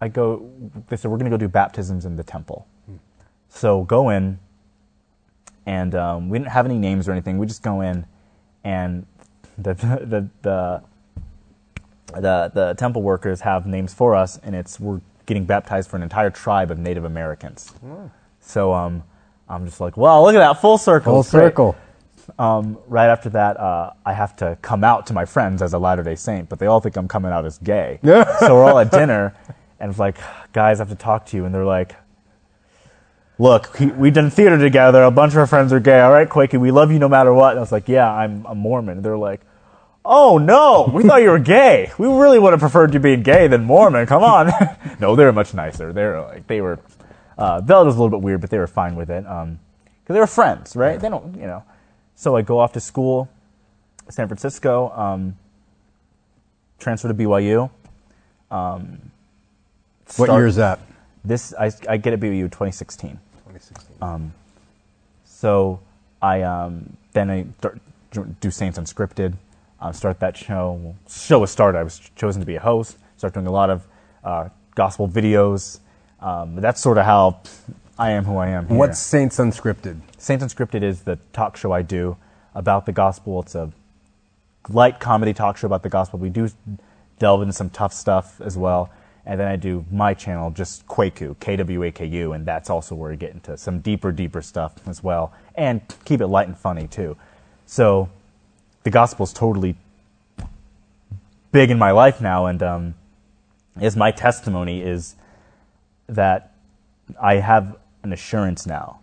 Speaker 2: I go. They said we're going to go do baptisms in the temple. Hmm. So go in, and um, we didn't have any names or anything. We just go in, and the the the the the temple workers have names for us, and it's we're getting baptized for an entire tribe of Native Americans. Mm. So um, I'm just like, well, look at that full circle.
Speaker 1: Full circle.
Speaker 2: Um, right after that, uh, I have to come out to my friends as a Latter Day Saint, but they all think I'm coming out as gay. so we're all at dinner, and it's like, guys, I have to talk to you, and they're like, look, we've done theater together. A bunch of our friends are gay. All right, Quakey, we love you no matter what. And I was like, yeah, I'm a Mormon. And they're like, Oh no, we thought you were gay. We really would have preferred you being gay than Mormon. Come on. no, they were much nicer. They were like they were. Uh, Bella was a little bit weird, but they were fine with it. Um, because they were friends, right? They don't, you know. So I go off to school, San Francisco. Um, transfer to BYU. Um,
Speaker 1: what year is that?
Speaker 2: This I, I get at BYU 2016.
Speaker 1: 2016. Um,
Speaker 2: so I um, then I start, do Saints Unscripted uh, start that show. show was started. I was chosen to be a host. Start doing a lot of uh, gospel videos. Um, that's sort of how I am who I am. Here.
Speaker 1: What's Saints Unscripted?
Speaker 2: Saints Unscripted is the talk show I do about the gospel. It's a light comedy talk show about the gospel. We do delve into some tough stuff as well. And then I do my channel, just Kwaku, K W A K U, and that's also where we get into some deeper, deeper stuff as well, and keep it light and funny too. So the gospel is totally big in my life now, and um, is my testimony is that I have an assurance now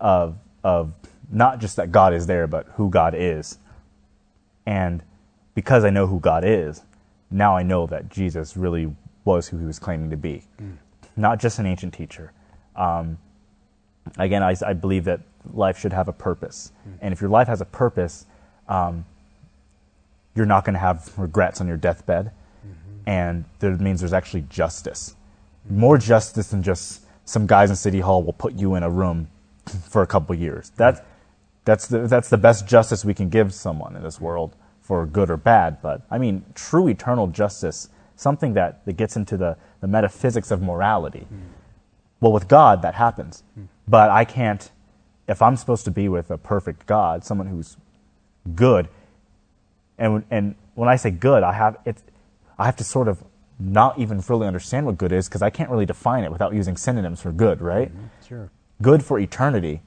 Speaker 2: of of not just that God is there, but who God is. And because I know who God is, now I know that Jesus really was who he was claiming to be, mm. not just an ancient teacher. Um, again, I, I, believe that life should have a purpose. Mm. And if your life has a purpose, um, you're not going to have regrets on your deathbed. Mm-hmm. And that means there's actually justice. Mm-hmm. More justice than just some guys in City Hall will put you in a room for a couple years. That, that's, the, that's the best justice we can give someone in this world for good or bad. But I mean, true eternal justice, something that, that gets into the, the metaphysics of morality. Mm. Well, with God, that happens. Mm. But I can't, if I'm supposed to be with a perfect God, someone who's good, and, and when I say good, I have, it's, I have to sort of not even fully understand what good is because I can't really define it without using synonyms for good, right? Mm-hmm.
Speaker 1: Sure.
Speaker 2: Good for eternity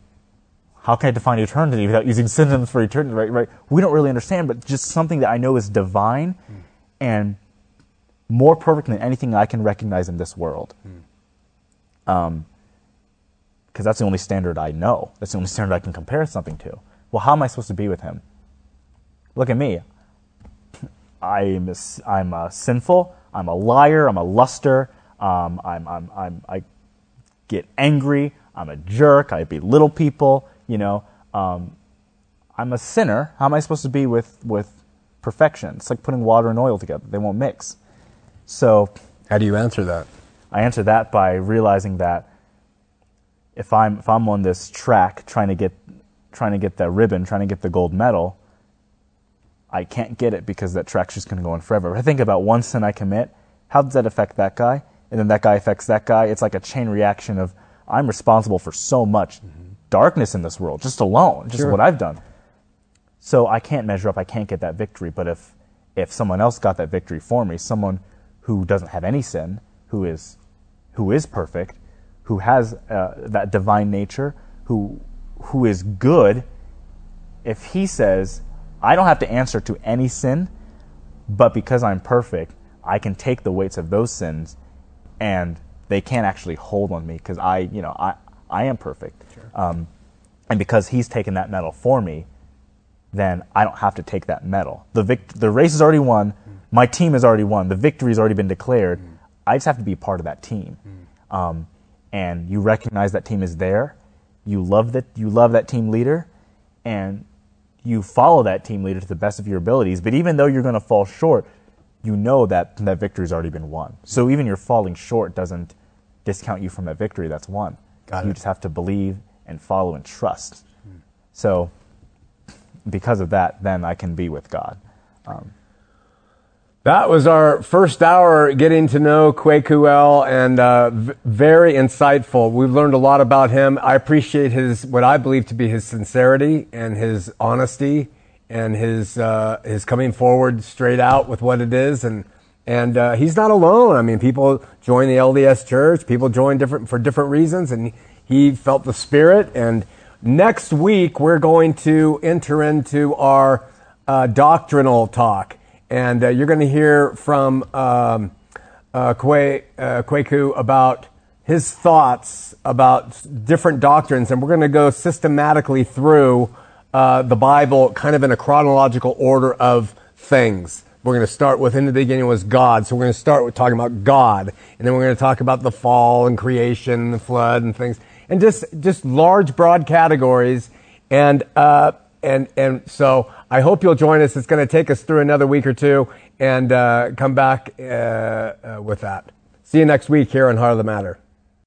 Speaker 2: how can I define eternity without using synonyms for eternity, right? right? We don't really understand, but just something that I know is divine mm. and more perfect than anything I can recognize in this world. Mm. Um, because that's the only standard I know. That's the only standard I can compare something to. Well, how am I supposed to be with him? Look at me. I'm a, I'm a sinful. I'm a liar. I'm a luster. Um, I'm, I'm, I'm, I get angry. I'm a jerk. I belittle people you know, um, I'm a sinner. How am I supposed to be with, with perfection? It's like putting water and oil together, they won't mix. So,
Speaker 1: how do you answer that?
Speaker 2: I answer that by realizing that if I'm, if I'm on this track trying to get, trying to get that ribbon, trying to get the gold medal, I can't get it because that track's just going to go on forever. If I think about one sin I commit, how does that affect that guy? And then that guy affects that guy. It's like a chain reaction of I'm responsible for so much. Mm-hmm darkness in this world, just alone, just sure. what I've done. So I can't measure up. I can't get that victory. But if if someone else got that victory for me, someone who doesn't have any sin, who is who is perfect, who has uh, that divine nature, who who is good, if he says, I don't have to answer to any sin, but because I'm perfect, I can take the weights of those sins and they can't actually hold on me because I, you know, I, I am perfect. Sure. Um, and because he's taken that medal for me, then I don't have to take that medal. The, vict- the race is already won. Mm. My team has already won. The victory has already been declared. Mm. I just have to be part of that team. Mm. Um, and you recognize that team is there. You love that. You love that team leader, and you follow that team leader to the best of your abilities. But even though you're going to fall short, you know that that victory has already been won. So even your falling short doesn't discount you from a victory that's won. Got you it. just have to believe and follow and trust. Hmm. So, because of that, then I can be with God. Um,
Speaker 1: that was our first hour getting to know Kwaku and uh, v- very insightful. We've learned a lot about him. I appreciate his, what I believe to be his sincerity and his honesty and his, uh, his coming forward straight out with what it is. And, and uh, he's not alone. I mean, people join the LDS church. People join different for different reasons, and he felt the Spirit. And next week we're going to enter into our uh, doctrinal talk, and uh, you're going to hear from um, uh, uh, about his thoughts about different doctrines, and we're going to go systematically through uh, the Bible, kind of in a chronological order of things. We're going to start with in the beginning was God. So we're going to start with talking about God. And then we're going to talk about the fall and creation and the flood and things. And just, just large, broad categories. And, uh, and, and so I hope you'll join us. It's going to take us through another week or two and uh, come back uh, uh with that. See you next week here on Heart of the Matter.